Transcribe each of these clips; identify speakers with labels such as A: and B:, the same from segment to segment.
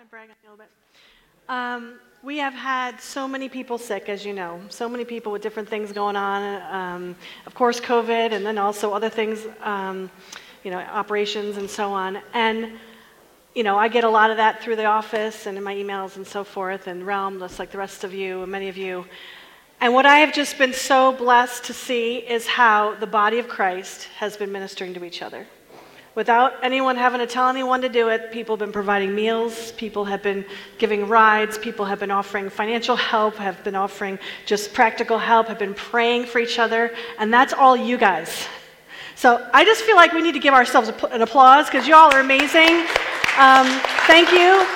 A: I brag a little bit? Um, we have had so many people sick, as you know, so many people with different things going on. Um, of course, COVID, and then also other things, um, you know, operations and so on. And, you know, I get a lot of that through the office and in my emails and so forth, and Realm, just like the rest of you and many of you. And what I have just been so blessed to see is how the body of Christ has been ministering to each other. Without anyone having to tell anyone to do it, people have been providing meals, people have been giving rides, people have been offering financial help, have been offering just practical help, have been praying for each other, and that's all you guys. So I just feel like we need to give ourselves an applause because you all are amazing. Um, thank you.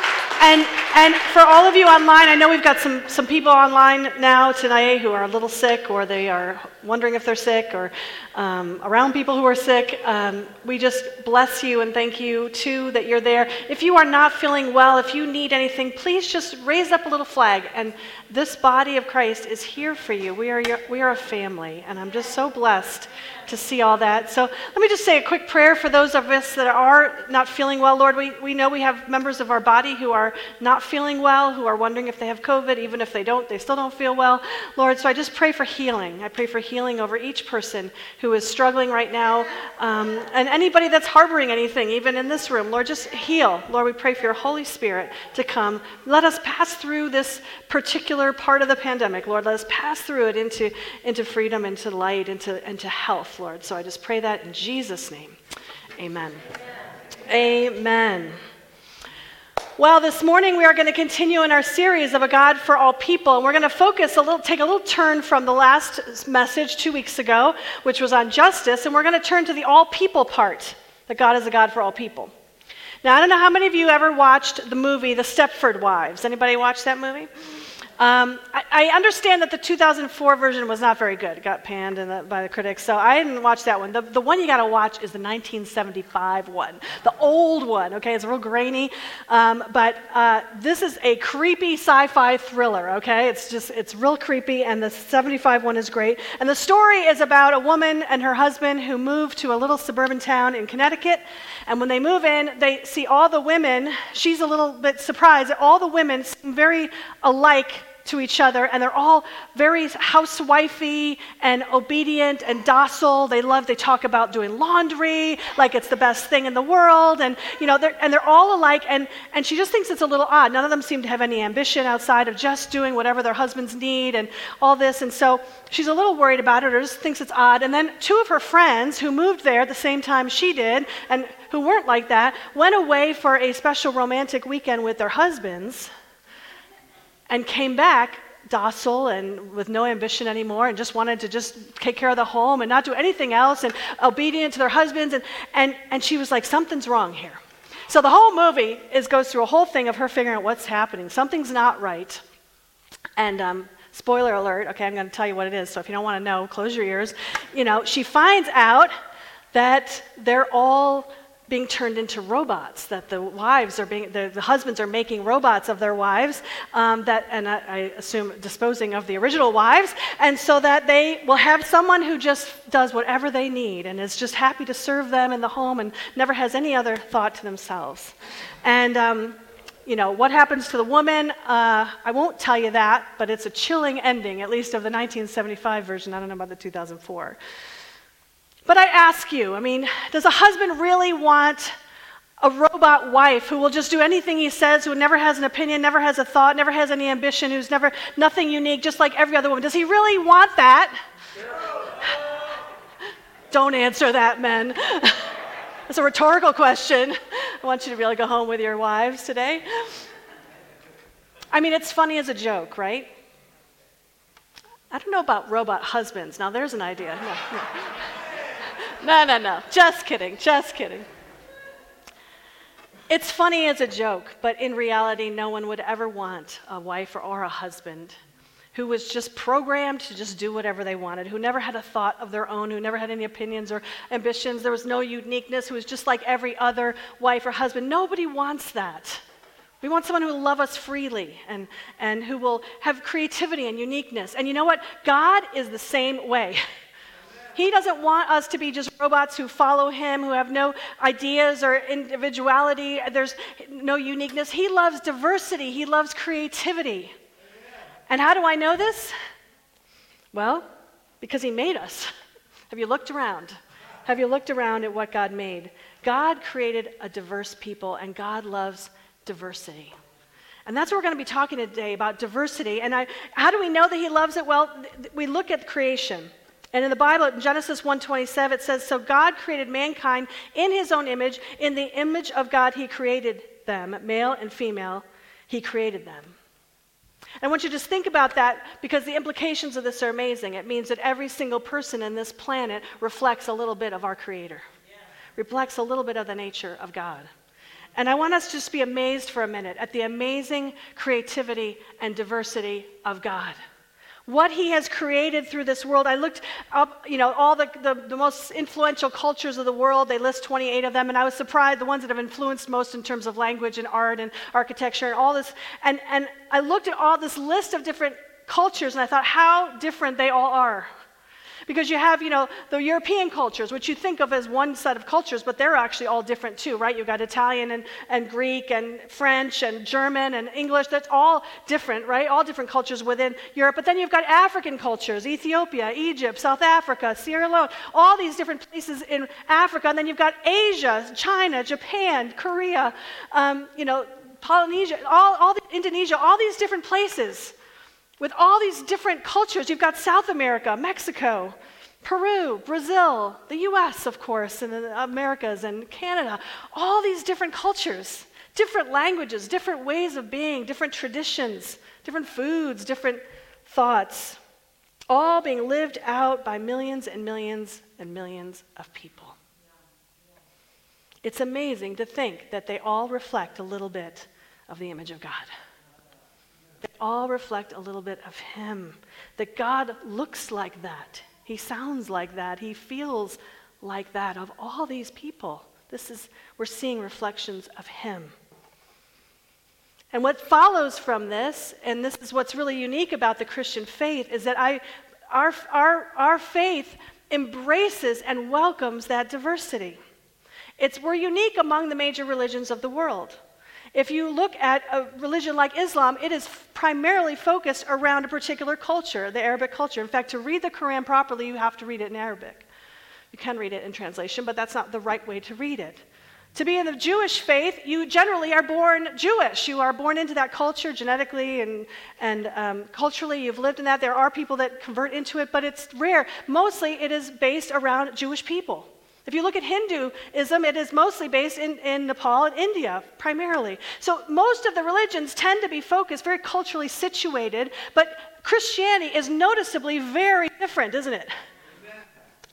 A: And, and for all of you online, I know we've got some, some people online now tonight who are a little sick or they are wondering if they're sick or um, around people who are sick. Um, we just bless you and thank you too that you're there. If you are not feeling well, if you need anything, please just raise up a little flag. And this body of Christ is here for you. We are, your, we are a family, and I'm just so blessed to see all that. So let me just say a quick prayer for those of us that are not feeling well. Lord, we, we know we have members of our body who are not feeling well, who are wondering if they have COVID. Even if they don't, they still don't feel well. Lord, so I just pray for healing. I pray for healing over each person who is struggling right now um, and anybody that's harboring anything, even in this room. Lord, just heal. Lord, we pray for your Holy Spirit to come. Let us pass through this particular part of the pandemic. Lord, let us pass through it into, into freedom, into light, into, into health. Lord. So I just pray that in Jesus' name. Amen. Amen. Amen. Well, this morning we are going to continue in our series of a God for all people, and we're going to focus a little, take a little turn from the last message two weeks ago, which was on justice, and we're going to turn to the all people part, that God is a God for all people. Now, I don't know how many of you ever watched the movie The Stepford Wives. Anybody watch that movie? Um, I, I, understand that the 2004 version was not very good. It got panned the, by the critics, so I didn't watch that one. The, the one you got to watch is the 1975 one, the old one. Okay, it's real grainy, um, but uh, this is a creepy sci-fi thriller. Okay, it's just it's real creepy, and the 75 one is great. And the story is about a woman and her husband who move to a little suburban town in Connecticut. And when they move in, they see all the women. She's a little bit surprised that all the women seem very alike to each other, and they're all very housewifey and obedient and docile. They love, they talk about doing laundry like it's the best thing in the world, and you know, they're, and they're all alike. And, and she just thinks it's a little odd. None of them seem to have any ambition outside of just doing whatever their husbands need and all this. And so she's a little worried about it, or just thinks it's odd. And then two of her friends who moved there at the same time she did, and who weren't like that, went away for a special romantic weekend with their husbands and came back docile and with no ambition anymore and just wanted to just take care of the home and not do anything else and obedient to their husbands. And, and, and she was like something's wrong here. So the whole movie is goes through a whole thing of her figuring out what's happening. Something's not right. And um, spoiler alert okay i'm going to tell you what it is. So if you don't want to know close your ears. You know she finds out that they're all being turned into robots, that the wives are being, the, the husbands are making robots of their wives, um, that, and I, I, assume disposing of the original wives, and so that they will have someone who just does whatever they need and is just happy to serve them in the home and never has any other thought to themselves. And, um, you know, what happens to the woman? Uh, I won't tell you that, but it's a chilling ending, at least of the 1975 version. I don't know about the 2004. But I ask you, I mean, does a husband really want a robot wife who will just do anything he says, who never has an opinion, never has a thought, never has any ambition, who's never nothing unique, just like every other woman? Does he really want that? Don't answer that, men. It's a rhetorical question. I want you to really go home with your wives today. I mean, it's funny as a joke, right? I don't know about robot husbands. Now, there's an idea. No, no. No, no, no. Just kidding. Just kidding. It's funny as a joke, but in reality, no one would ever want a wife or a husband who was just programmed to just do whatever they wanted, who never had a thought of their own, who never had any opinions or ambitions. There was no uniqueness, who was just like every other wife or husband. Nobody wants that. We want someone who will love us freely and, and who will have creativity and uniqueness. And you know what? God is the same way. He doesn't want us to be just robots who follow him, who have no ideas or individuality. There's no uniqueness. He loves diversity, he loves creativity. And how do I know this? Well, because he made us. Have you looked around? Have you looked around at what God made? God created a diverse people, and God loves diversity. And that's what we're going to be talking today about diversity. And I, how do we know that he loves it? Well, th- we look at creation. And in the Bible, in Genesis 1:27, it says, "So God created mankind in his own image, in the image of God he created them, male and female, he created them." And I want you to just think about that because the implications of this are amazing. It means that every single person in this planet reflects a little bit of our creator. Yeah. Reflects a little bit of the nature of God. And I want us to just be amazed for a minute at the amazing creativity and diversity of God. What he has created through this world. I looked up, you know, all the, the, the, most influential cultures of the world. They list 28 of them, and I was surprised the ones that have influenced most in terms of language and art and architecture and all this. And, and I looked at all this list of different cultures, and I thought how different they all are. Because you have, you know, the European cultures, which you think of as one set of cultures, but they're actually all different too, right? You've got Italian and, and Greek and French and German and English. That's all different, right? All different cultures within Europe. But then you've got African cultures, Ethiopia, Egypt, South Africa, Sierra Leone, all these different places in Africa. And then you've got Asia, China, Japan, Korea, um, you know, Polynesia, all, all the, Indonesia, all these different places with all these different cultures. You've got South America, Mexico, Peru, Brazil, the US, of course, and the Americas and Canada, all these different cultures, different languages, different ways of being, different traditions, different foods, different thoughts, all being lived out by millions and millions and millions of people. It's amazing to think that they all reflect a little bit of the image of God. They all reflect a little bit of Him. That God looks like that. He sounds like that. He feels like that of all these people. This is, we're seeing reflections of Him. And what follows from this, and this is what's really unique about the Christian faith, is that I, our, our, our faith embraces and welcomes that diversity. It's, we're unique among the major religions of the world. If you look at a religion like Islam, it is primarily focused around a particular culture, the Arabic culture. In fact, to read the Quran properly, you have to read it in Arabic. You can read it in translation, but that's not the right way to read it. To be in the Jewish faith, you generally are born Jewish. You are born into that culture genetically and, and um, culturally. You've lived in that. There are people that convert into it, but it's rare. Mostly, it is based around Jewish people. If you look at Hinduism, it is mostly based in, in Nepal and India, primarily. So most of the religions tend to be focused, very culturally situated, but Christianity is noticeably very different, isn't it?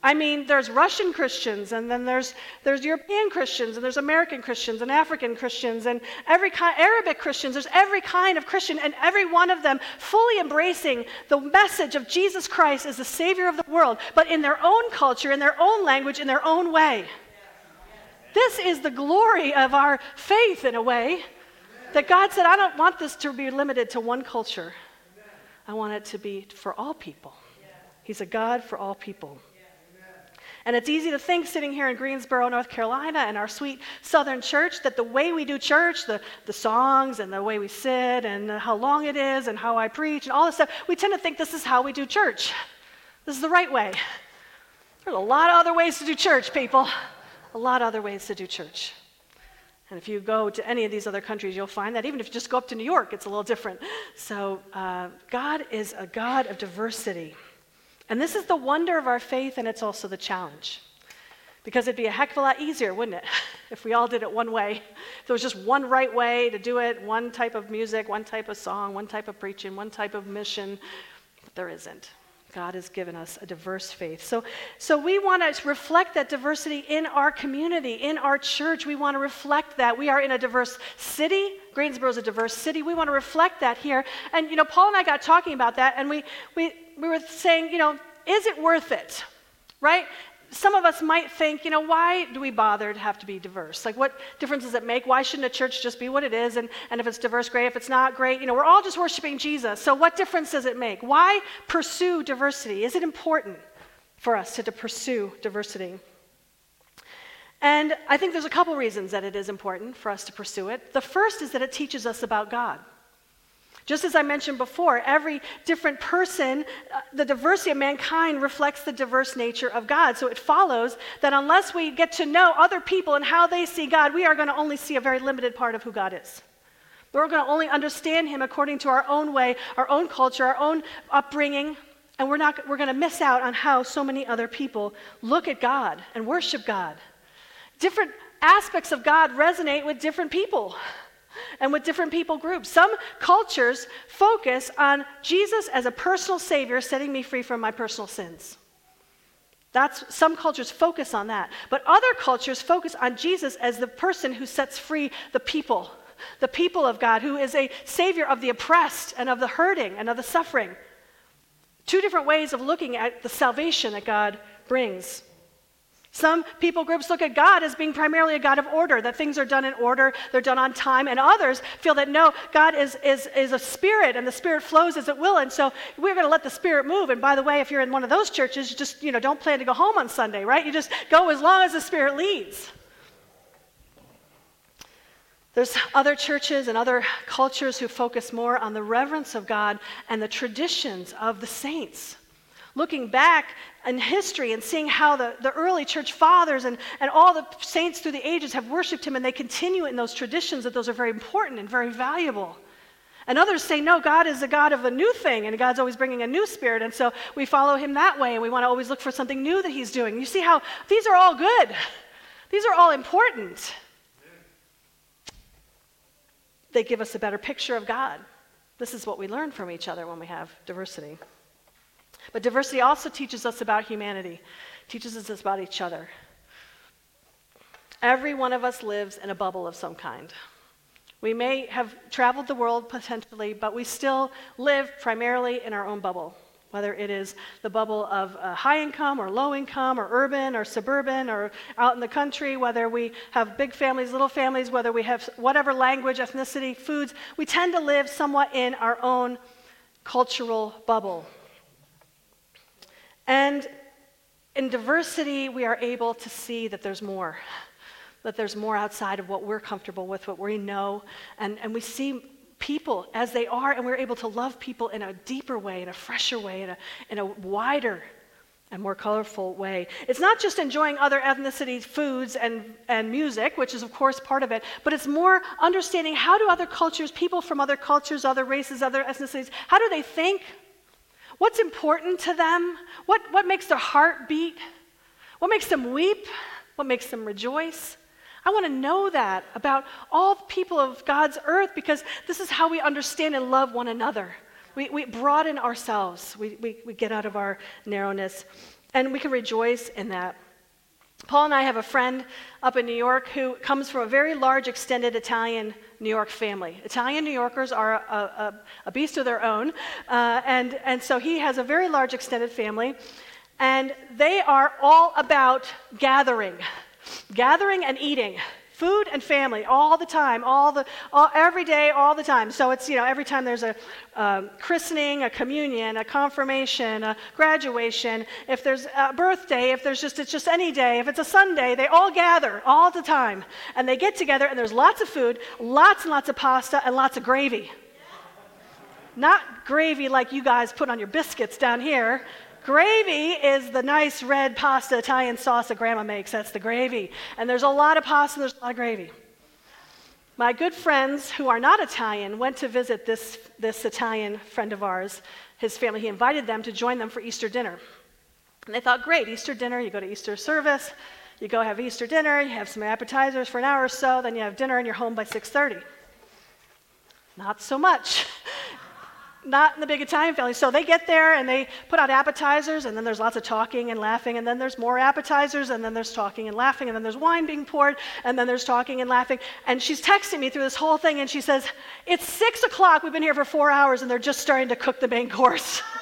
A: I mean, there's Russian Christians, and then there's, there's European Christians, and there's American Christians, and African Christians, and every kind, Arabic Christians. There's every kind of Christian, and every one of them fully embracing the message of Jesus Christ as the Savior of the world, but in their own culture, in their own language, in their own way. This is the glory of our faith, in a way, that God said, I don't want this to be limited to one culture. I want it to be for all people. He's a God for all people. And it's easy to think sitting here in Greensboro, North Carolina, in our sweet southern church, that the way we do church, the, the songs and the way we sit and how long it is and how I preach and all this stuff, we tend to think this is how we do church. This is the right way. There's a lot of other ways to do church, people. A lot of other ways to do church. And if you go to any of these other countries, you'll find that even if you just go up to New York, it's a little different. So, uh, God is a God of diversity. And this is the wonder of our faith, and it's also the challenge. Because it'd be a heck of a lot easier, wouldn't it, if we all did it one way? If there was just one right way to do it, one type of music, one type of song, one type of preaching, one type of mission. But there isn't. God has given us a diverse faith. So, so we want to reflect that diversity in our community, in our church. We want to reflect that. We are in a diverse city. Greensboro is a diverse city. We want to reflect that here. And, you know, Paul and I got talking about that, and we, we, we were saying, you know, is it worth it? Right? Some of us might think, you know, why do we bother to have to be diverse? Like, what difference does it make? Why shouldn't a church just be what it is? And, and if it's diverse, great. If it's not, great. You know, we're all just worshiping Jesus. So, what difference does it make? Why pursue diversity? Is it important? for us to, to pursue diversity. And I think there's a couple reasons that it is important for us to pursue it. The first is that it teaches us about God. Just as I mentioned before, every different person, uh, the diversity of mankind reflects the diverse nature of God. So it follows that unless we get to know other people and how they see God, we are going to only see a very limited part of who God is. We're going to only understand Him according to our own way, our own culture, our own upbringing, and we're, not, we're going to miss out on how so many other people look at God and worship God. Different aspects of God resonate with different people and with different people groups. Some cultures focus on Jesus as a personal savior, setting me free from my personal sins. That's some cultures focus on that. But other cultures focus on Jesus as the person who sets free the people, the people of God, who is a savior of the oppressed and of the hurting and of the suffering. Two different ways of looking at the salvation that God brings. Some people groups look at God as being primarily a God of order, that things are done in order, they're done on time, and others feel that no, God is, is, is a spirit and the spirit flows as it will, and so we're going to let the spirit move. And by the way, if you're in one of those churches, you just, you know, don't plan to go home on Sunday, right? You just go as long as the spirit leads. There's other churches and other cultures who focus more on the reverence of God and the traditions of the saints looking back in history and seeing how the, the early church fathers and, and all the saints through the ages have worshiped him and they continue in those traditions that those are very important and very valuable. And others say, no, God is a God of a new thing, and God's always bringing a new spirit, and so we follow him that way, and we want to always look for something new that he's doing. You see how these are all good, these are all important. They give us a better picture of God. This is what we learn from each other when we have diversity. But diversity also teaches us about humanity, teaches us about each other. Every one of us lives in a bubble of some kind. We may have traveled the world potentially, but we still live primarily in our own bubble, whether it is the bubble of uh, high income or low income or urban or suburban or out in the country, whether we have big families, little families, whether we have whatever language, ethnicity, foods. We tend to live somewhat in our own cultural bubble. And in diversity, we are able to see that there's more, that there's more outside of what we're comfortable with, what we know. And, and we see people as they are, and we're able to love people in a deeper way, in a fresher way, in a, in a wider and more colorful way. It's not just enjoying other ethnicities' foods and, and music, which is, of course, part of it, but it's more understanding how do other cultures, people from other cultures, other races, other ethnicities, how do they think? What's important to them? What, what makes their heart beat? What makes them weep? What makes them rejoice? I want to know that about all the people of God's earth because this is how we understand and love one another. We, we broaden ourselves, we, we, we get out of our narrowness, and we can rejoice in that. Paul and I have a friend up in New York who comes from a very large, extended Italian New York family. Italian New Yorkers are a, a, a beast of their own, uh, and, and so he has a very large, extended family, and they are all about gathering, gathering and eating food and family all the time, all the, all, every day, all the time. So it's, you know, every time there's a um, christening, a communion, a confirmation, a graduation, if there's a birthday, if there's just, it's just any day, if it's a Sunday, they all gather all the time. And they get together and there's lots of food, lots and lots of pasta, and lots of gravy. Not gravy like you guys put on your biscuits down here. Gravy is the nice red pasta Italian sauce that grandma makes. That's the gravy. And there's a lot of pasta, there's a lot of gravy. My good friends who are not Italian went to visit this, this Italian friend of ours, his family. He invited them to join them for Easter dinner. And they thought, great, Easter dinner, you go to Easter service, you go have Easter dinner, you have some appetizers for an hour or so, then you have dinner and you're home by 6:30. Not so much. not in the big Italian family. So they get there and they put out appetizers, and then there's lots of talking and laughing, and then there's more appetizers, and then there's talking and laughing, and then there's wine being poured, and then there's talking and laughing. And she's texting me through this whole thing, and she says, It's six o'clock, we've been here for four hours, and they're just starting to cook the main course.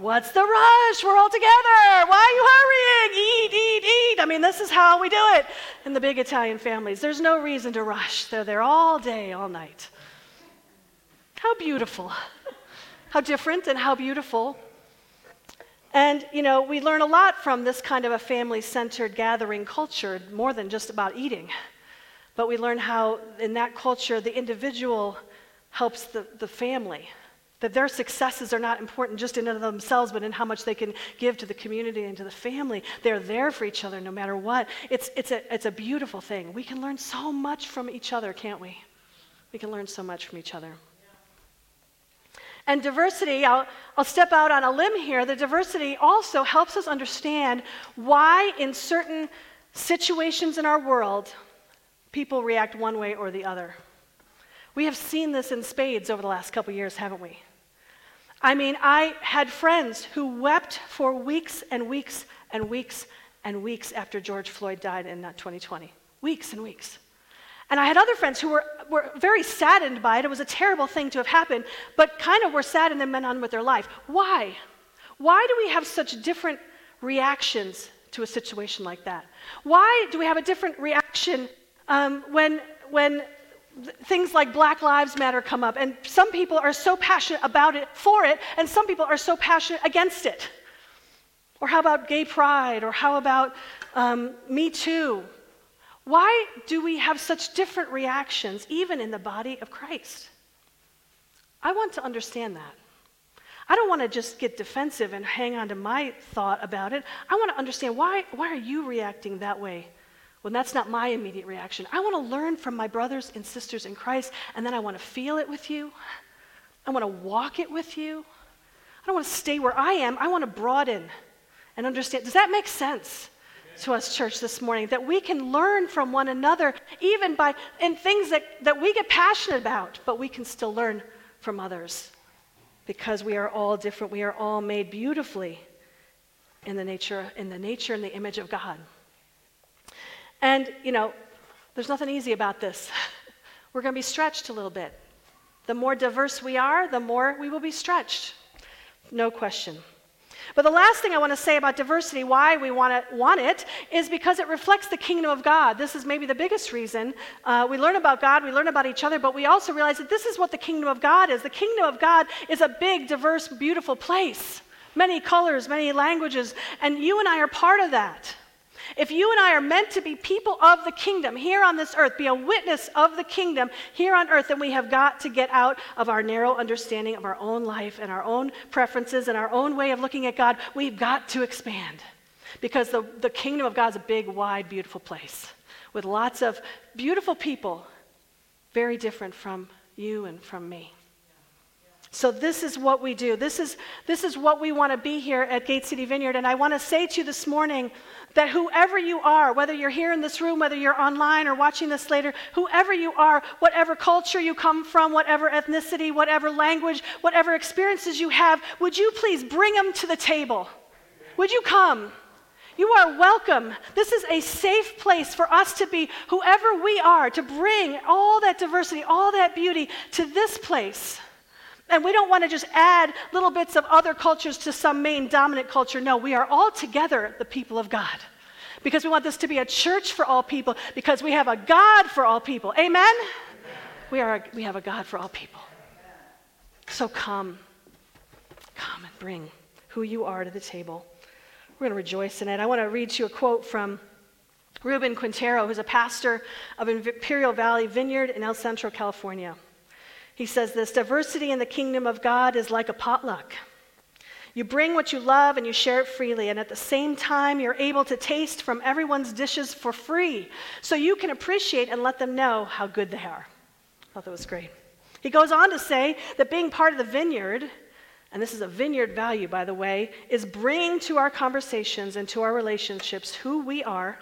A: What's the rush? We're all together. Why are you hurrying? Eat, eat, eat. I mean, this is how we do it in the big Italian families. There's no reason to rush. They're there all day, all night. How beautiful. how different and how beautiful. And, you know, we learn a lot from this kind of a family centered gathering culture, more than just about eating. But we learn how, in that culture, the individual helps the, the family. That their successes are not important just in and of themselves, but in how much they can give to the community and to the family. They're there for each other no matter what. It's, it's, a, it's a beautiful thing. We can learn so much from each other, can't we? We can learn so much from each other. And diversity, I'll, I'll step out on a limb here. The diversity also helps us understand why, in certain situations in our world, people react one way or the other. We have seen this in spades over the last couple years, haven't we? I mean, I had friends who wept for weeks and weeks and weeks and weeks after George Floyd died in 2020. Weeks and weeks. And I had other friends who were, were very saddened by it. It was a terrible thing to have happened, but kind of were sad and then went on with their life. Why? Why do we have such different reactions to a situation like that? Why do we have a different reaction um, when, when things like Black Lives Matter come up, and some people are so passionate about it, for it, and some people are so passionate against it. Or how about gay pride? Or how about um, Me Too? Why do we have such different reactions, even in the body of Christ? I want to understand that. I don't want to just get defensive and hang on to my thought about it. I want to understand why, why are you reacting that way when that's not my immediate reaction. I want to learn from my brothers and sisters in Christ, and then I want to feel it with you. I want to walk it with you. I don't want to stay where I am. I want to broaden and understand. Does that make sense? to us, church, this morning, that we can learn from one another, even by in things that, that we get passionate about, but we can still learn from others because we are all different. We are all made beautifully in the nature, in the nature and the image of God. And, you know, there's nothing easy about this. We're going to be stretched a little bit. The more diverse we are, the more we will be stretched. No question. But the last thing I want to say about diversity, why we want, it, want it, is because it reflects the kingdom of God. This is maybe the biggest reason. Uh, we learn about God, we learn about each other, but we also realize that this is what the kingdom of God is. The kingdom of God is a big, diverse, beautiful place. Many colors, many languages, and you and I are part of that. If you and I are meant to be people of the kingdom here on this earth, be a witness of the kingdom here on earth, then we have got to get out of our narrow understanding of our own life and our own preferences and our own way of looking at God. We've got to expand because the, the kingdom of God is a big, wide, beautiful place with lots of beautiful people, very different from you and from me. So, this is what we do. This is, this is what we want to be here at Gate City Vineyard. And I want to say to you this morning that whoever you are, whether you're here in this room, whether you're online or watching this later, whoever you are, whatever culture you come from, whatever ethnicity, whatever language, whatever experiences you have, would you please bring them to the table? Would you come? You are welcome. This is a safe place for us to be, whoever we are, to bring all that diversity, all that beauty to this place. And we don't want to just add little bits of other cultures to some main dominant culture. No, we are all together the people of God. Because we want this to be a church for all people, because we have a God for all people. Amen? Amen. We, are we have a God for all people. So come. Come and bring who you are to the table. We're going to rejoice in it. I want to read you a quote from Ruben Quintero, who's a pastor of Imperial Valley Vineyard in El Centro, California. He says this diversity in the kingdom of God is like a potluck. You bring what you love and you share it freely, and at the same time, you're able to taste from everyone's dishes for free so you can appreciate and let them know how good they are. I thought that was great. He goes on to say that being part of the vineyard, and this is a vineyard value, by the way, is bringing to our conversations and to our relationships who we are,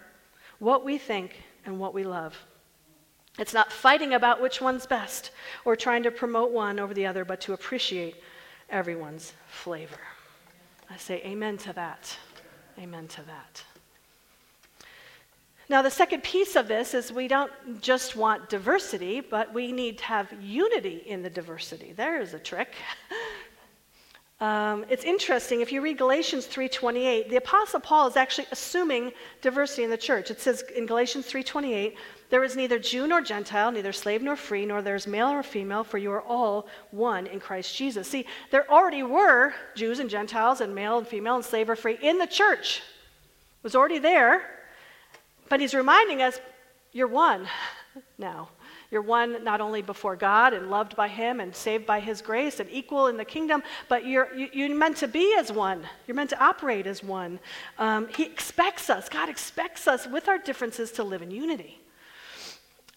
A: what we think, and what we love. It's not fighting about which one's best or trying to promote one over the other, but to appreciate everyone's flavor. I say amen to that. Amen to that. Now, the second piece of this is we don't just want diversity, but we need to have unity in the diversity. There is a trick. Um, it's interesting if you read Galatians 3:28, the apostle Paul is actually assuming diversity in the church. It says in Galatians 3:28, There is neither Jew nor Gentile, neither slave nor free, nor there is male or female, for you are all one in Christ Jesus. See, there already were Jews and Gentiles and male and female and slave or free in the church. It was already there. But he's reminding us, you're one now. You're one not only before God and loved by Him and saved by His grace and equal in the kingdom, but you're, you, are meant to be as one. You're meant to operate as one. Um, he expects us, God expects us with our differences to live in unity.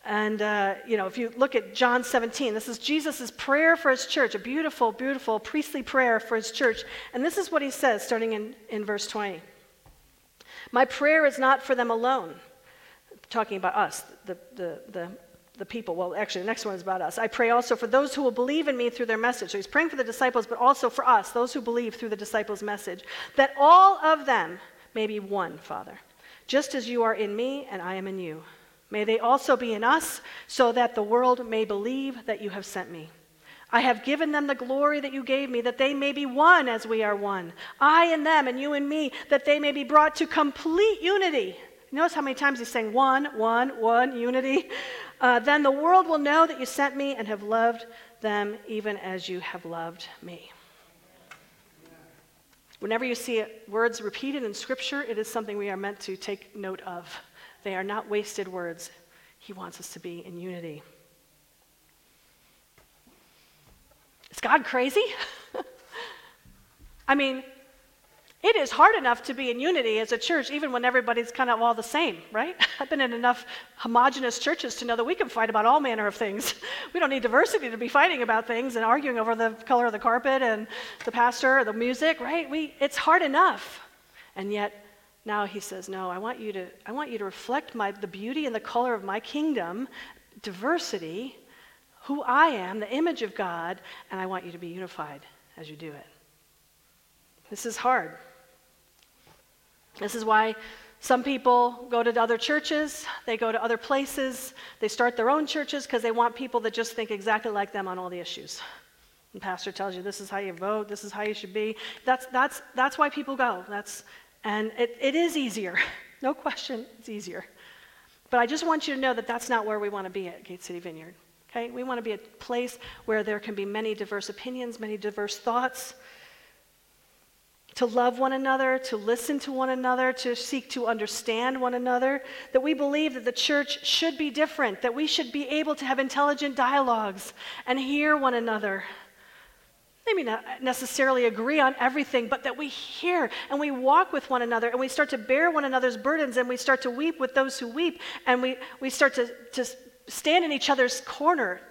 A: And, uh, you know, if you look at John 17, this is Jesus' prayer for his church, a beautiful, beautiful priestly prayer for his church. And this is what he says, starting in, in verse 20. My prayer is not for them alone, talking about us, the, the, the the people. Well, actually, the next one is about us. I pray also for those who will believe in me through their message. So he's praying for the disciples, but also for us, those who believe through the disciples' message, that all of them may be one, Father, just as you are in me and I am in you. May they also be in us, so that the world may believe that you have sent me. I have given them the glory that you gave me, that they may be one as we are one. I and them, and you and me, that they may be brought to complete unity. Notice how many times he's saying one, one, one, unity. Uh, then the world will know that you sent me and have loved them even as you have loved me. Whenever you see words repeated in Scripture, it is something we are meant to take note of. They are not wasted words. He wants us to be in unity. Is God crazy? I mean, it is hard enough to be in unity as a church, even when everybody's kind of all the same, right? I've been in enough homogenous churches to know that we can fight about all manner of things. We don't need diversity to be fighting about things and arguing over the color of the carpet and the pastor or the music, right? We, it's hard enough. And yet, now he says, No, I want you to, I want you to reflect my, the beauty and the color of my kingdom, diversity, who I am, the image of God, and I want you to be unified as you do it. This is hard. This is why some people go to other churches, they go to other places, they start their own churches because they want people that just think exactly like them on all the issues. The pastor tells you this is how you vote, this is how you should be. That's, that's, that's why people go. That's, and it, it is easier. No question, it's easier. But I just want you to know that that's not where we want to be at Gate City Vineyard. Okay? We want to be a place where there can be many diverse opinions, many diverse thoughts, to love one another, to listen to one another, to seek to understand one another, that we believe that the church should be different, that we should be able to have intelligent dialogues and hear one another. Maybe not necessarily agree on everything, but that we hear and we walk with one another and we start to bear one another's burdens and we start to weep with those who weep and we, we start to, to stand in each other's corner.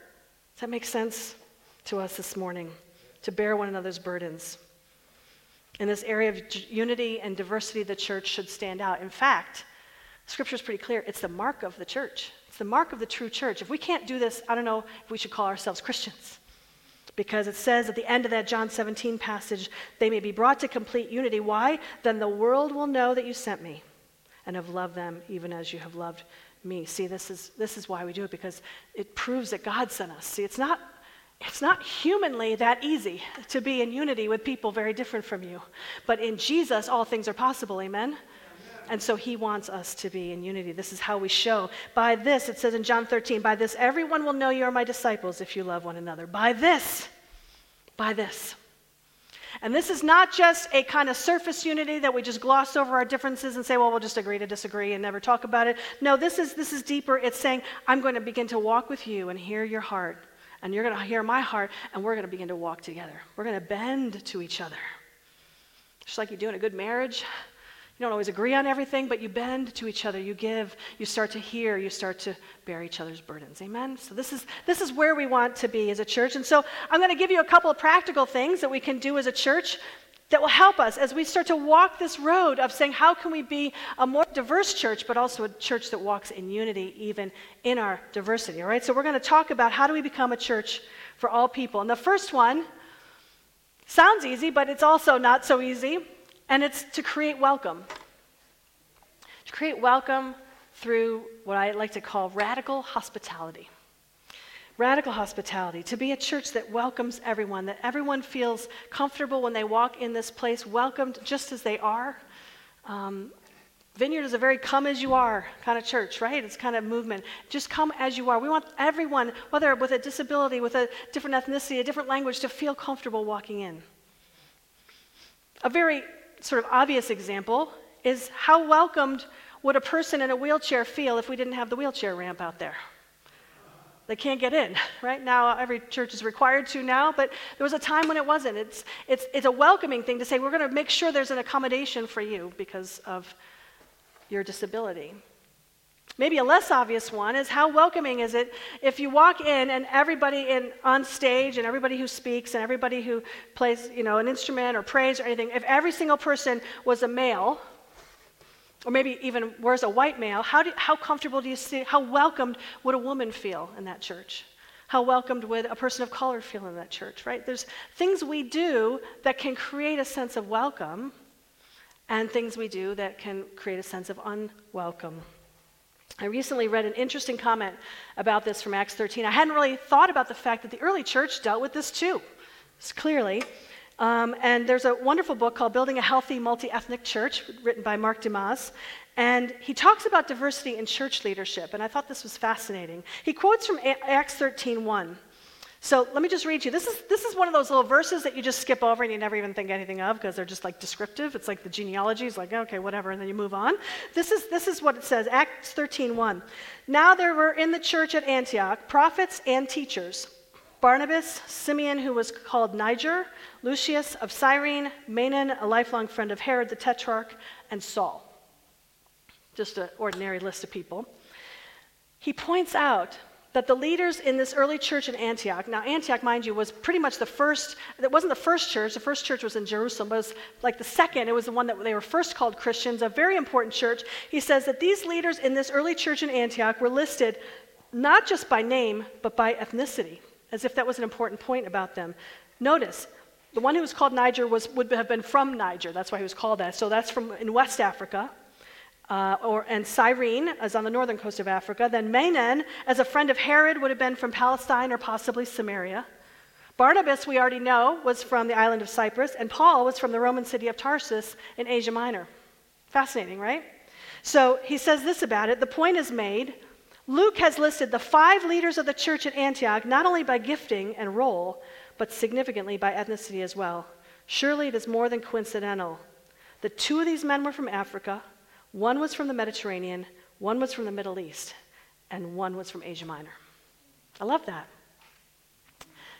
A: Does that make sense to us this morning? To bear one another's burdens. In this area of unity and diversity, the church should stand out. In fact, Scripture is pretty clear. It's the mark of the church. It's the mark of the true church. If we can't do this, I don't know if we should call ourselves Christians. Because it says at the end of that John 17 passage, they may be brought to complete unity. Why? Then the world will know that you sent me and have loved them even as you have loved me. See, this is, this is why we do it, because it proves that God sent us. See, it's not it's not humanly that easy to be in unity with people very different from you. But in Jesus, all things are possible. Amen? And so he wants us to be in unity. This is how we show. By this, it says in John 13, by this, everyone will know you are my disciples if you love one another. By this, by this. And this is not just a kind of surface unity that we just gloss over our differences and say, well, we'll just agree to disagree and never talk about it. No, this is, this is deeper. It's saying, I'm going to begin to walk with you and hear your heart and you're going to hear my heart, and we're going to begin to walk together. We're going to bend to each other. Just like you do in a good marriage. You don't always agree on everything, but you bend to each other. You give. You start to hear. You start to bear each other's burdens. Amen? So, this is, this is where we want to be as a church. And so, I'm going to give you a couple of practical things that we can do as a church that will help us as we start to walk this road of saying, how can we be a more diverse church, but also a church that walks in unity, even in our diversity? All right, so we're going to talk about how do we become a church for all people. And the first one sounds easy, but it's also not so easy, and it's to create welcome. To create welcome through what I like to call radical hospitality. Radical hospitality, to be a church that welcomes everyone, that everyone feels comfortable when they walk in this place, welcomed just as they are. Um, Vineyard is a very come as you are kind of church, right? It's kind of movement. Just come as you are. We want everyone, whether with a disability, with a different ethnicity, a different language, to feel comfortable walking in. A very sort of obvious example is how welcomed would a person in a wheelchair feel if we didn't have the wheelchair ramp out there? They can't get in. Right now, every church is required to now, but there was a time when it wasn't. It's, it's, it's a welcoming thing to say, we're going to make sure there's an accommodation for you because of your disability. Maybe a less obvious one is how welcoming is it if you walk in and everybody in, on stage and everybody who speaks and everybody who plays you know, an instrument or prays or anything, if every single person was a male, or maybe even worse, a white male, how, do, how comfortable do you see, how welcomed would a woman feel in that church? How welcomed would a person of color feel in that church, right? There's things we do that can create a sense of welcome and things we do that can create a sense of unwelcome. I recently read an interesting comment about this from Acts 13. I hadn't really thought about the fact that the early church dealt with this too, clearly. Um, and there's a wonderful book called Building a Healthy Multi Ethnic Church, written by Mark DeYmaz. And he talks about diversity in church leadership, and I thought this was fascinating. He quotes from Acts 13:1. So let me just read you. This is, this is one of those little verses that you just skip over and you never even think anything of because they're just like descriptive. It's like the genealogy is like, okay, whatever, and then you move on. This is, this is what it says Acts 13:1. Now there were in the church at Antioch prophets and teachers Barnabas, Simeon, who was called Niger, Lucius of Cyrene, Manaen, a lifelong friend of Herod the Tetrarch, and Saul. Just an ordinary list of people. He points out that the leaders in this early church in Antioch, now Antioch, mind you, was pretty much the first, it wasn't the first church, the first church was in Jerusalem, but it was like the second, it was the one that they were first called Christians, a very important church. He says that these leaders in this early church in Antioch were listed not just by name, but by ethnicity, as if that was an important point about them. Notice, the one who was called Niger was, would have been from Niger. That's why he was called that. So that's from in West Africa. Uh, or, and Cyrene is on the northern coast of Africa. Then Manaen, as a friend of Herod, would have been from Palestine or possibly Samaria. Barnabas, we already know, was from the island of Cyprus, and Paul was from the Roman city of Tarsus in Asia Minor. Fascinating, right? So he says this about it. The point is made. Luke has listed the five leaders of the church at Antioch not only by gifting and role, but significantly by ethnicity as well. Surely it is more than coincidental that two of these men were from Africa, one was from the Mediterranean, one was from the Middle East, and one was from Asia Minor. I love that.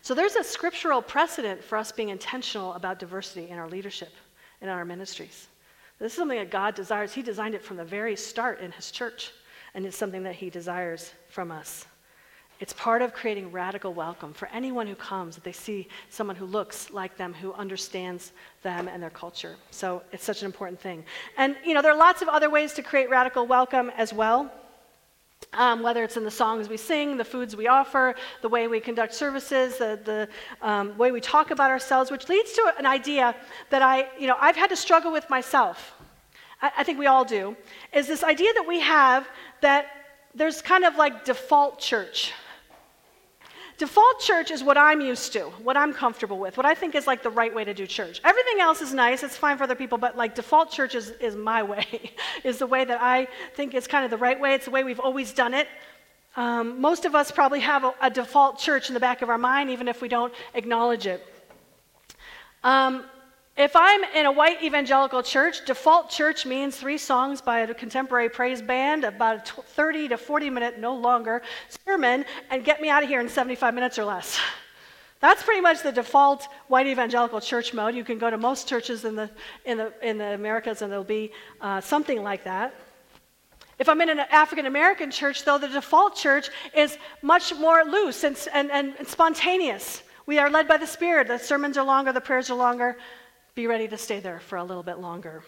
A: So there's a scriptural precedent for us being intentional about diversity in our leadership and in our ministries. This is something that God desires. He designed it from the very start in His church, and it's something that He desires from us. It's part of creating radical welcome for anyone who comes, that they see someone who looks like them, who understands them and their culture. So it's such an important thing. And, you know, there are lots of other ways to create radical welcome as well. Um, whether it's in the songs we sing, the foods we offer, the way we conduct services, the, the um, way we talk about ourselves, which leads to an idea that I, you know, I've had to struggle with myself. I, I think we all do, is this idea that we have that there's kind of like default church. Default church is what I'm used to, what I'm comfortable with, what I think is like the right way to do church. Everything else is nice, it's fine for other people, but like default church is, is my way, is the way that I think is kind of the right way. It's the way we've always done it. Um, most of us probably have a, a, default church in the back of our mind, even if we don't acknowledge it. Um, if I'm in a white evangelical church, default church means three songs by a contemporary praise band, about a 30 to 40 minute, no longer, sermon, and get me out of here in 75 minutes or less. That's pretty much the default white evangelical church mode. You can go to most churches in the, in the, in the Americas and there'll be uh, something like that. If I'm in an African American church, though, the default church is much more loose and, and, and spontaneous. We are led by the Spirit. The sermons are longer, the prayers are longer be ready to stay there for a little bit longer.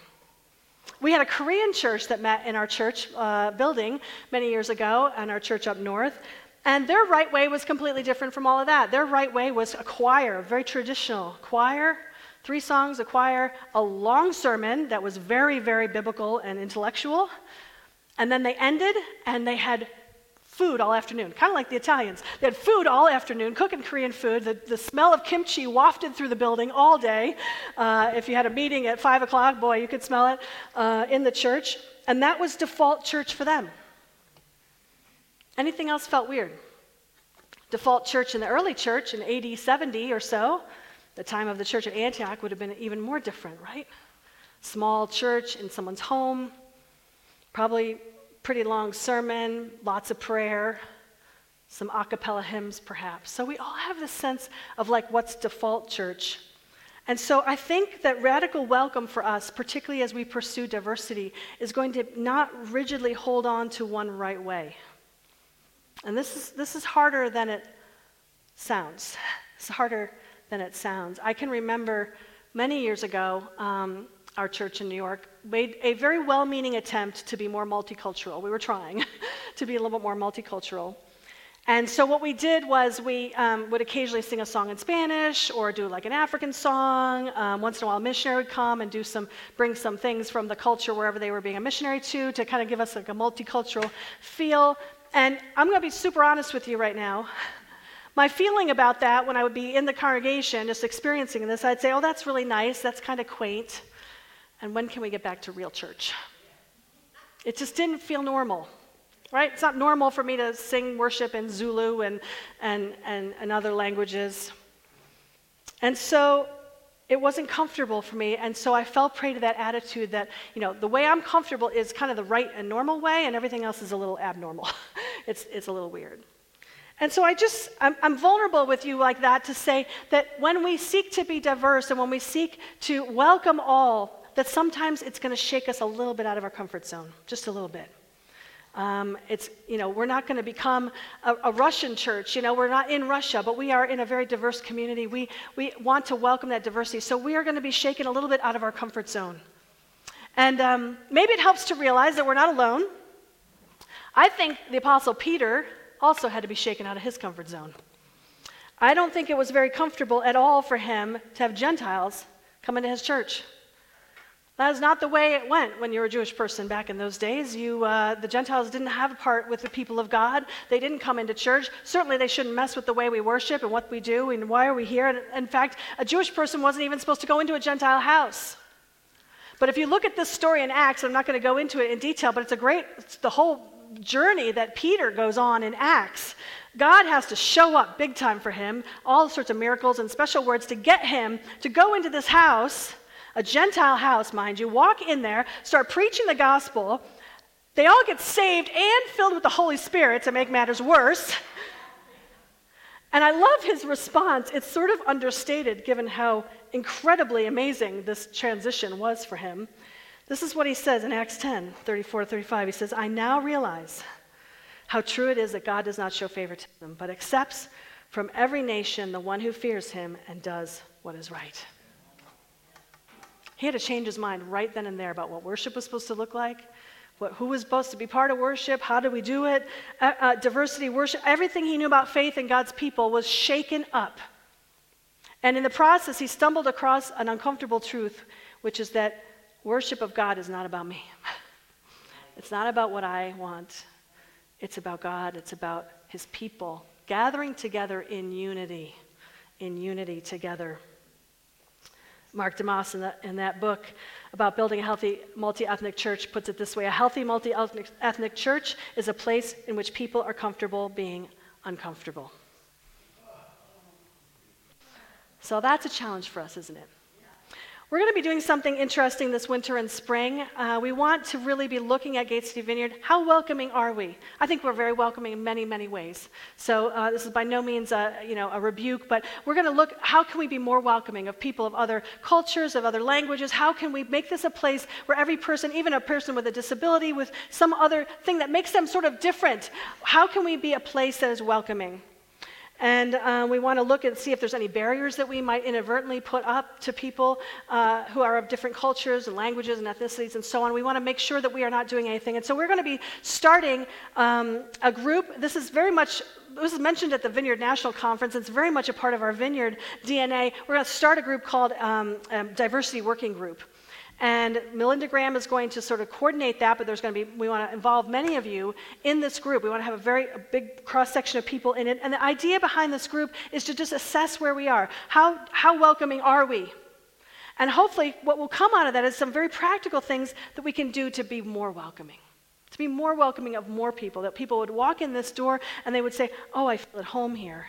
A: We had a Korean church that met in our church uh, building many years ago, and our church up north. And their right way was completely different from all of that. Their right way was a choir, a very traditional choir, three songs, a choir, a long sermon that was very, very biblical and intellectual. And then they ended, and they had food all afternoon, kind of like the Italians. They had food all afternoon, cooking Korean food. The, the smell of kimchi wafted through the building all day. Uh, if you had a meeting at 5 o'clock, boy, you could smell it uh, in the church. And that was default church for them. Anything else felt weird. Default church in the early church in AD 70 or so, the time of the church at Antioch would have been even more different, right? Small church in someone's home, probably pretty long sermon, lots of prayer, some a cappella hymns perhaps. So we all have this sense of like what's default church. And so I think that radical welcome for us, particularly as we pursue diversity, is going to not rigidly hold on to one right way. And this is, this is harder than it sounds. It's harder than it sounds. I can remember many years ago, um, our church in New York made a very well meaning attempt to be more multicultural. We were trying to be a little bit more multicultural. And so, what we did was we um, would occasionally sing a song in Spanish or do like an African song. Um, once in a while, a missionary would come and do some, bring some things from the culture wherever they were being a missionary to, to kind of give us like a multicultural feel. And I'm going to be super honest with you right now. My feeling about that when I would be in the congregation just experiencing this, I'd say, oh, that's really nice. That's kind of quaint. And when can we get back to real church? It just didn't feel normal, right? It's not normal for me to sing worship in Zulu and, and, and, and other languages. And so it wasn't comfortable for me. And so I fell prey to that attitude that, you know, the way I'm comfortable is kind of the right and normal way, and everything else is a little abnormal. it's, it's a little weird. And so I just, I'm, I'm, vulnerable with you like that to say that when we seek to be diverse and when we seek to welcome all, that sometimes it's going to shake us a little bit out of our comfort zone, just a little bit. Um, it's, you know, we're not going to become a, a, Russian church. You know, we're not in Russia, but we are in a very diverse community. We, we want to welcome that diversity. So we are going to be shaken a little bit out of our comfort zone. And um, maybe it helps to realize that we're not alone. I think the Apostle Peter also had to be shaken out of his comfort zone. I don't think it was very comfortable at all for him to have Gentiles come into his church. That is not the way it went when you were a Jewish person back in those days. You, uh, the Gentiles didn't have a part with the people of God. They didn't come into church. Certainly, they shouldn't mess with the way we worship and what we do and why are we here. And in fact, a Jewish person wasn't even supposed to go into a Gentile house. But if you look at this story in Acts, I'm not going to go into it in detail, but it's a great, it's the whole journey that Peter goes on in Acts. God has to show up big time for him, all sorts of miracles and special words to get him to go into this house a Gentile house, mind you, walk in there, start preaching the gospel. They all get saved and filled with the Holy Spirit to make matters worse. And I love his response. It's sort of understated given how incredibly amazing this transition was for him. This is what he says in Acts 10 34 35. He says, I now realize how true it is that God does not show favoritism, but accepts from every nation the one who fears him and does what is right. He had to change his mind right then and there about what worship was supposed to look like, what, who was supposed to be part of worship, how do we do it, uh, uh, diversity, worship. Everything he knew about faith and God's people was shaken up. And in the process, he stumbled across an uncomfortable truth, which is that worship of God is not about me. It's not about what I want. It's about God. It's about his people gathering together in unity, in unity together. Mark DeYmaz in, in that book about building a healthy multi ethnic church puts it this way A healthy multi ethnic church is a place in which people are comfortable being uncomfortable. So that's a challenge for us, isn't it? We're going to be doing something interesting this winter and spring. Uh, we want to really be looking at Gate City Vineyard. How welcoming are we? I think we're very welcoming in many, many ways. So uh, this is by no means a, you know, a rebuke, but we're going to look how can we be more welcoming of people of other cultures, of other languages? How can we make this a place where every person, even a person with a disability, with some other thing that makes them sort of different, how can we be a place that is welcoming? And uh, we want to look and see if there's any barriers that we might inadvertently put up to people uh, who are of different cultures and languages and ethnicities and so on. We want to make sure that we are not doing anything. And so we're going to be starting um, a group. This is very much this was mentioned at the Vineyard National Conference. It's very much a part of our Vineyard DNA. We're going to start a group called um, um, Diversity Working Group. And Melinda Graham is going to sort of coordinate that, but there's going to be, we want to involve many of you in this group. We want to have a very a big cross section of people in it. And the idea behind this group is to just assess where we are. How, how welcoming are we? And hopefully, what will come out of that is some very practical things that we can do to be more welcoming, to be more welcoming of more people, that people would walk in this door and they would say, Oh, I feel at home here.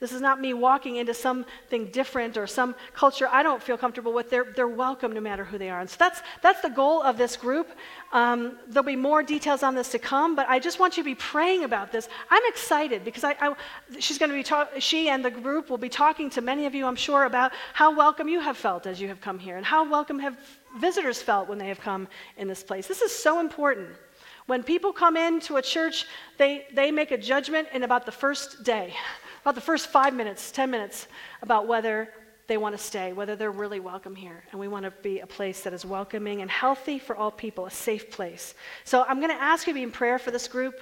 A: This is not me walking into something different or some culture I don't feel comfortable with. They're, they're welcome no matter who they are. And so that's, that's the goal of this group. Um, there'll be more details on this to come, but I just want you to be praying about this. I'm excited because I, I she's going to be talk, she and the group will be talking to many of you, I'm sure, about how welcome you have felt as you have come here and how welcome have visitors felt when they have come in this place. This is so important. When people come into a church, they, they make a judgment in about the first day about the first five minutes, 10 minutes, about whether they want to stay, whether they're really welcome here. And we want to be a place that is welcoming and healthy for all people, a safe place. So I'm going to ask you to be in prayer for this group.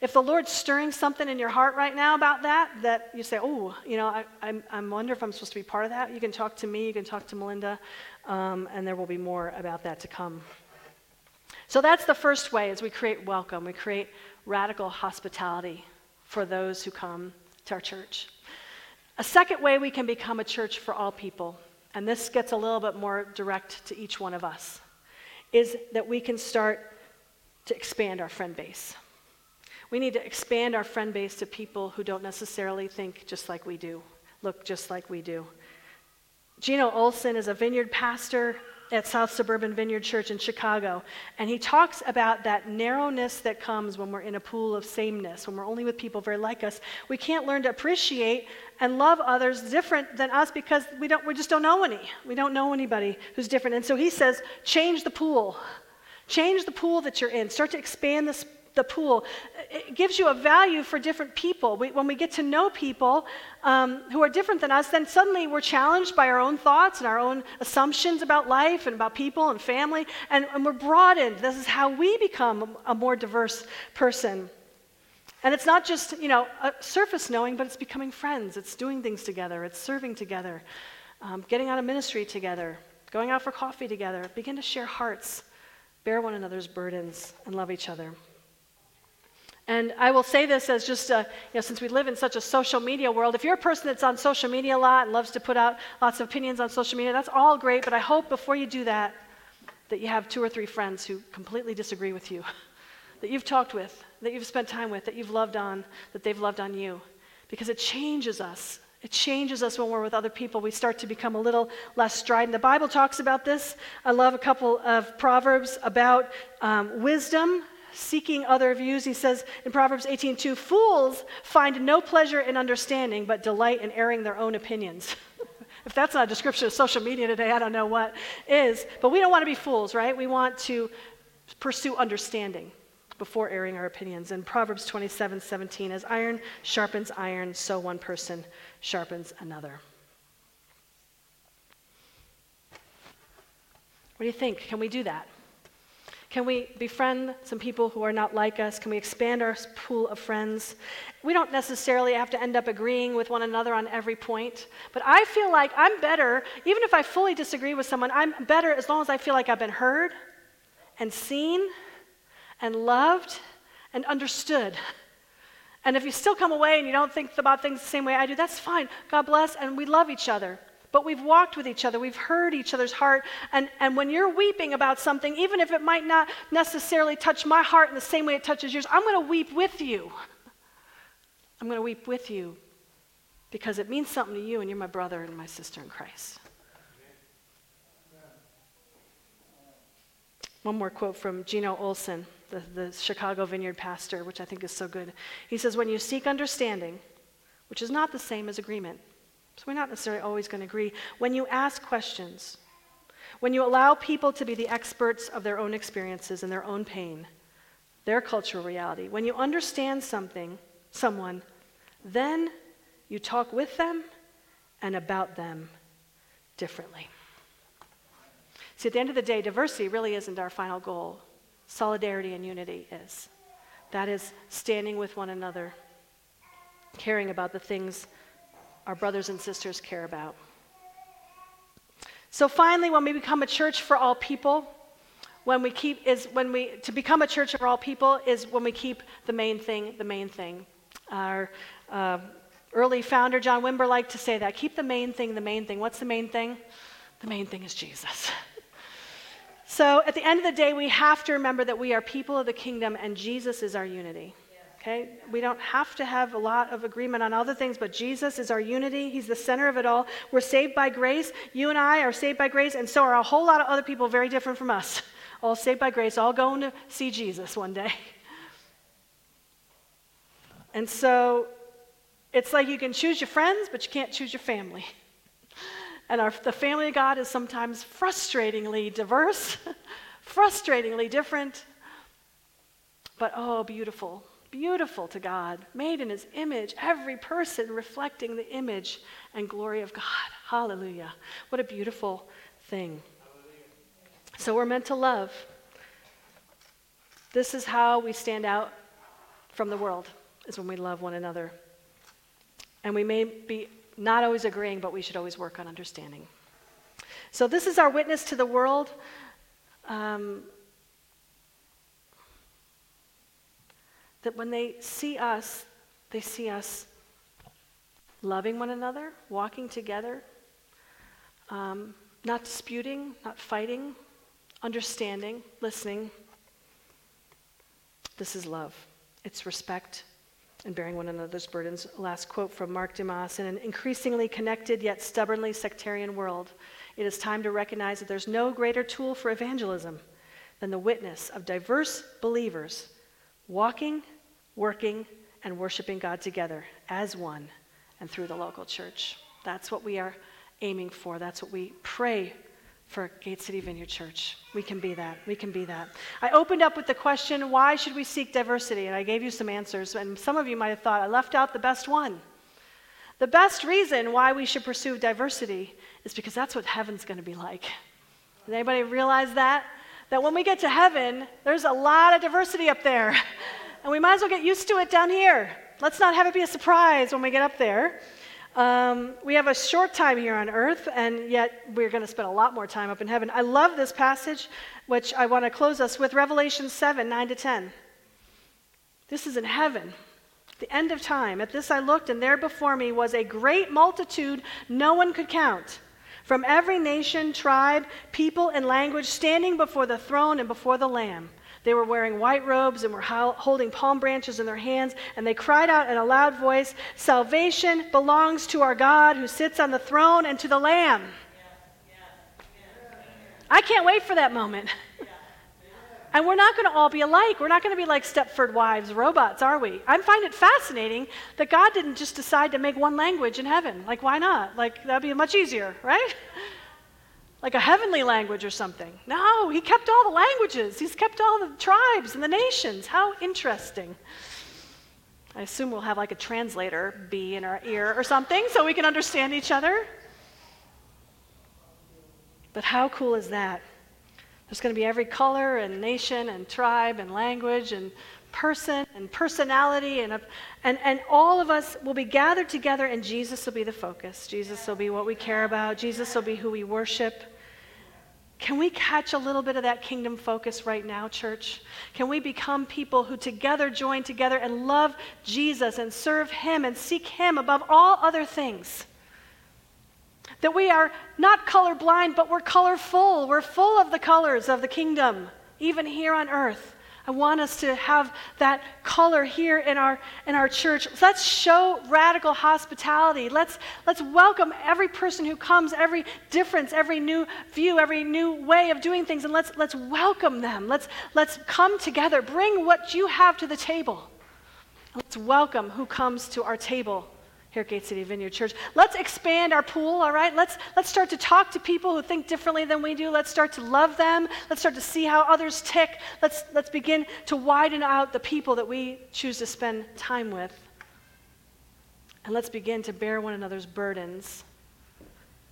A: If the Lord's stirring something in your heart right now about that, that you say, oh, you know, I, I'm, I wonder if I'm supposed to be part of that, you can talk to me, you can talk to Melinda, um, and there will be more about that to come. So that's the first way is we create welcome. We create radical hospitality for those who come our church. A second way we can become a church for all people, and this gets a little bit more direct to each one of us, is that we can start to expand our friend base. We need to expand our friend base to people who don't necessarily think just like we do, look just like we do. Gino Olson is a vineyard pastor at South Suburban Vineyard Church in Chicago. And he talks about that narrowness that comes when we're in a pool of sameness, when we're only with people very like us. We can't learn to appreciate and love others different than us because we, don't, we just don't know any. We don't know anybody who's different. And so he says, change the pool. Change the pool that you're in. Start to expand this the pool. It gives you a value for different people. We, when we get to know people um, who are different than us, then suddenly we're challenged by our own thoughts and our own assumptions about life and about people and family, and, and we're broadened. This is how we become a, more diverse person. And it's not just, you know, surface knowing, but it's becoming friends. It's doing things together. It's serving together, um, getting out of ministry together, going out for coffee together. Begin to share hearts, bear one another's burdens, and love each other. And I will say this as just, a, you know, since we live in such a social media world, if you're a person that's on social media a lot and loves to put out lots of opinions on social media, that's all great. But I hope before you do that, that you have two or three friends who completely disagree with you, that you've talked with, that you've spent time with, that you've loved on, that they've loved on you. Because it changes us. It changes us when we're with other people. We start to become a little less strident. The Bible talks about this. I love a couple of proverbs about um, wisdom seeking other views. He says in Proverbs 18:2, "Fools find no pleasure in understanding, but delight in airing their own opinions." if that's not a description of social media today, I don't know what is. But we don't want to be fools, right? We want to pursue understanding before airing our opinions. In Proverbs 27 17, as iron sharpens iron, so one person sharpens another. What do you think? Can we do that? Can we befriend some people who are not like us? Can we expand our pool of friends? We don't necessarily have to end up agreeing with one another on every point, but I feel like I'm better, even if I fully disagree with someone, I'm better as long as I feel like I've been heard and seen and loved and understood. And if you still come away and you don't think about things the same way I do, that's fine. God bless, and we love each other. But we've walked with each other, we've heard each other's heart. And, and when you're weeping about something, even if it might not necessarily touch my heart in the same way it touches yours, I'm going to weep with you. I'm going to weep with you because it means something to you, and you're my brother and my sister in Christ. One more quote from Gino Olson, the, the Chicago Vineyard pastor, which I think is so good. He says, When you seek understanding, which is not the same as agreement, so we're not necessarily always going to agree. When you ask questions, when you allow people to be the experts of their own experiences and their own pain, their cultural reality, when you understand something, someone, then you talk with them and about them differently. See, at the end of the day, diversity really isn't our final goal. Solidarity and unity is. That is standing with one another, caring about the things our brothers and sisters care about. So finally, when we become a church for all people, when we keep is when we to become a church for all people is when we keep the main thing the main thing. Our uh, early founder John Wimber liked to say that keep the main thing the main thing. What's the main thing? The main thing is Jesus. So at the end of the day, we have to remember that we are people of the kingdom and Jesus is our unity. Okay? We don't have to have a lot of agreement on other things, but Jesus is our unity. He's the center of it all. We're saved by grace. You and I are saved by grace, and so are a whole lot of other people very different from us. All saved by grace, all going to see Jesus one day. And so it's like you can choose your friends, but you can't choose your family. And our, the family of God is sometimes frustratingly diverse, frustratingly different, but oh, beautiful beautiful to God, made in his image, every person reflecting the image and glory of God. Hallelujah. What a beautiful thing. So we're meant to love. This is how we stand out from the world, is when we love one another. And we may be not always agreeing, but we should always work on understanding. So this is our witness to the world. Um, That when they see us, they see us loving one another, walking together, um, not disputing, not fighting, understanding, listening. This is love. It's respect and bearing one another's burdens. Last quote from Mark DeYmaz In an increasingly connected yet stubbornly sectarian world, it is time to recognize that there's no greater tool for evangelism than the witness of diverse believers walking, working, and worshiping God together as one and through the local church. That's what we are aiming for. That's what we pray for Gate City Vineyard Church. We can be that. We can be that. I opened up with the question, why should we seek diversity? And I gave you some answers. And some of you might have thought I left out the best one. The best reason why we should pursue diversity is because that's what heaven's going to be like. Does anybody realize that? That when we get to heaven, there's a lot of diversity up there. And we might as well get used to it down here. Let's not have it be a surprise when we get up there. Um, we have a short time here on earth, and yet we're going to spend a lot more time up in heaven. I love this passage, which I want to close us with Revelation 7 9 to 10. This is in heaven, the end of time. At this I looked, and there before me was a great multitude no one could count from every nation, tribe, people, and language standing before the throne and before the Lamb. They were wearing white robes and were holding palm branches in their hands, and they cried out in a loud voice Salvation belongs to our God who sits on the throne and to the Lamb. I can't wait for that moment. And we're not going to all be alike. We're not going to be like Stepford Wives robots, are we? I find it fascinating that God didn't just decide to make one language in heaven. Like, why not? Like, that'd be much easier, right? like a heavenly language or something. No, he kept all the languages, he's kept all the tribes and the nations. How interesting. I assume we'll have like a translator be in our ear or something so we can understand each other. But how cool is that? There's going to be every color and nation and tribe and language and person and personality, and, and, and all of us will be gathered together, and Jesus will be the focus. Jesus will be what we care about, Jesus will be who we worship. Can we catch a little bit of that kingdom focus right now, church? Can we become people who together join together and love Jesus and serve Him and seek Him above all other things? That we are not colorblind, but we're colorful. We're full of the colors of the kingdom, even here on earth. I want us to have that color here in our, in our church. Let's show radical hospitality. Let's, let's welcome every person who comes, every difference, every new view, every new way of doing things, and let's, let's welcome them. Let's, let's come together. Bring what you have to the table. Let's welcome who comes to our table here at Gate City Vineyard Church. Let's expand our pool, all right? Let's, let's start to talk to people who think differently than we do. Let's start to love them. Let's start to see how others tick. Let's, let's begin to widen out the people that we choose to spend time with. And let's begin to bear one another's burdens,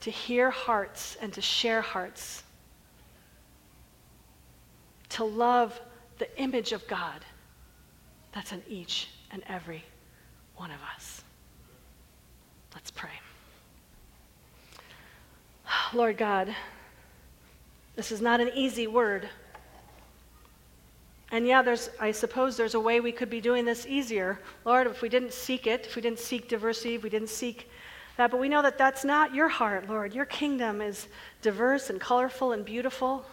A: to hear hearts and to share hearts, to love the image of God that's in each and every one of us. Let's pray. Lord God, this is not an easy word. And yeah, there's, I suppose there's a way we could be doing this easier. Lord, if we didn't seek it, if we didn't seek diversity, if we didn't seek that, but we know that that's not your heart, Lord. Your kingdom is diverse and colorful and beautiful.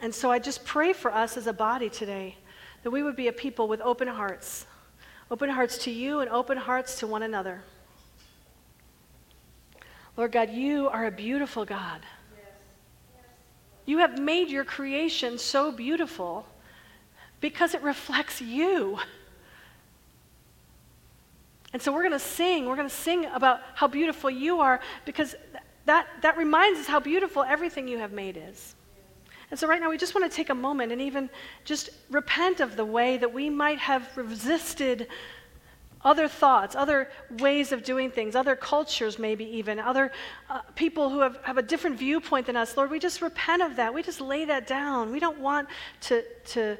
A: And so I just pray for us as a body today that we would be a people with open hearts, open hearts to you and open hearts to one another. Lord God, you are a beautiful God. You have made your creation so beautiful because it reflects you. And so we're going to sing. We're going to sing about how beautiful you are because that, that reminds us how beautiful everything you have made is. And so, right now, we just want to take a moment and even just repent of the way that we might have resisted other thoughts, other ways of doing things, other cultures, maybe even, other uh, people who have, have a different viewpoint than us. Lord, we just repent of that. We just lay that down. We don't want to, to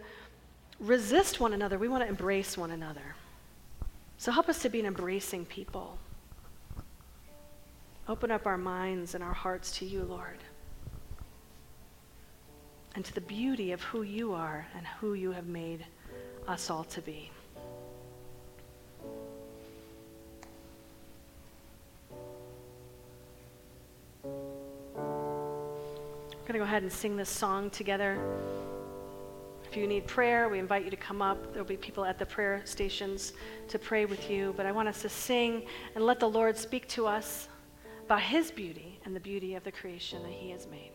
A: resist one another, we want to embrace one another. So help us to be an embracing people. Open up our minds and our hearts to you, Lord, and to the beauty of who you are and who you have made us all to be. We're going to go ahead and sing this song together. If you need prayer, we invite you to come up. There'll be people at the prayer stations to pray with you. But I want us to sing and let the Lord speak to us about His beauty and the beauty of the creation that He has made.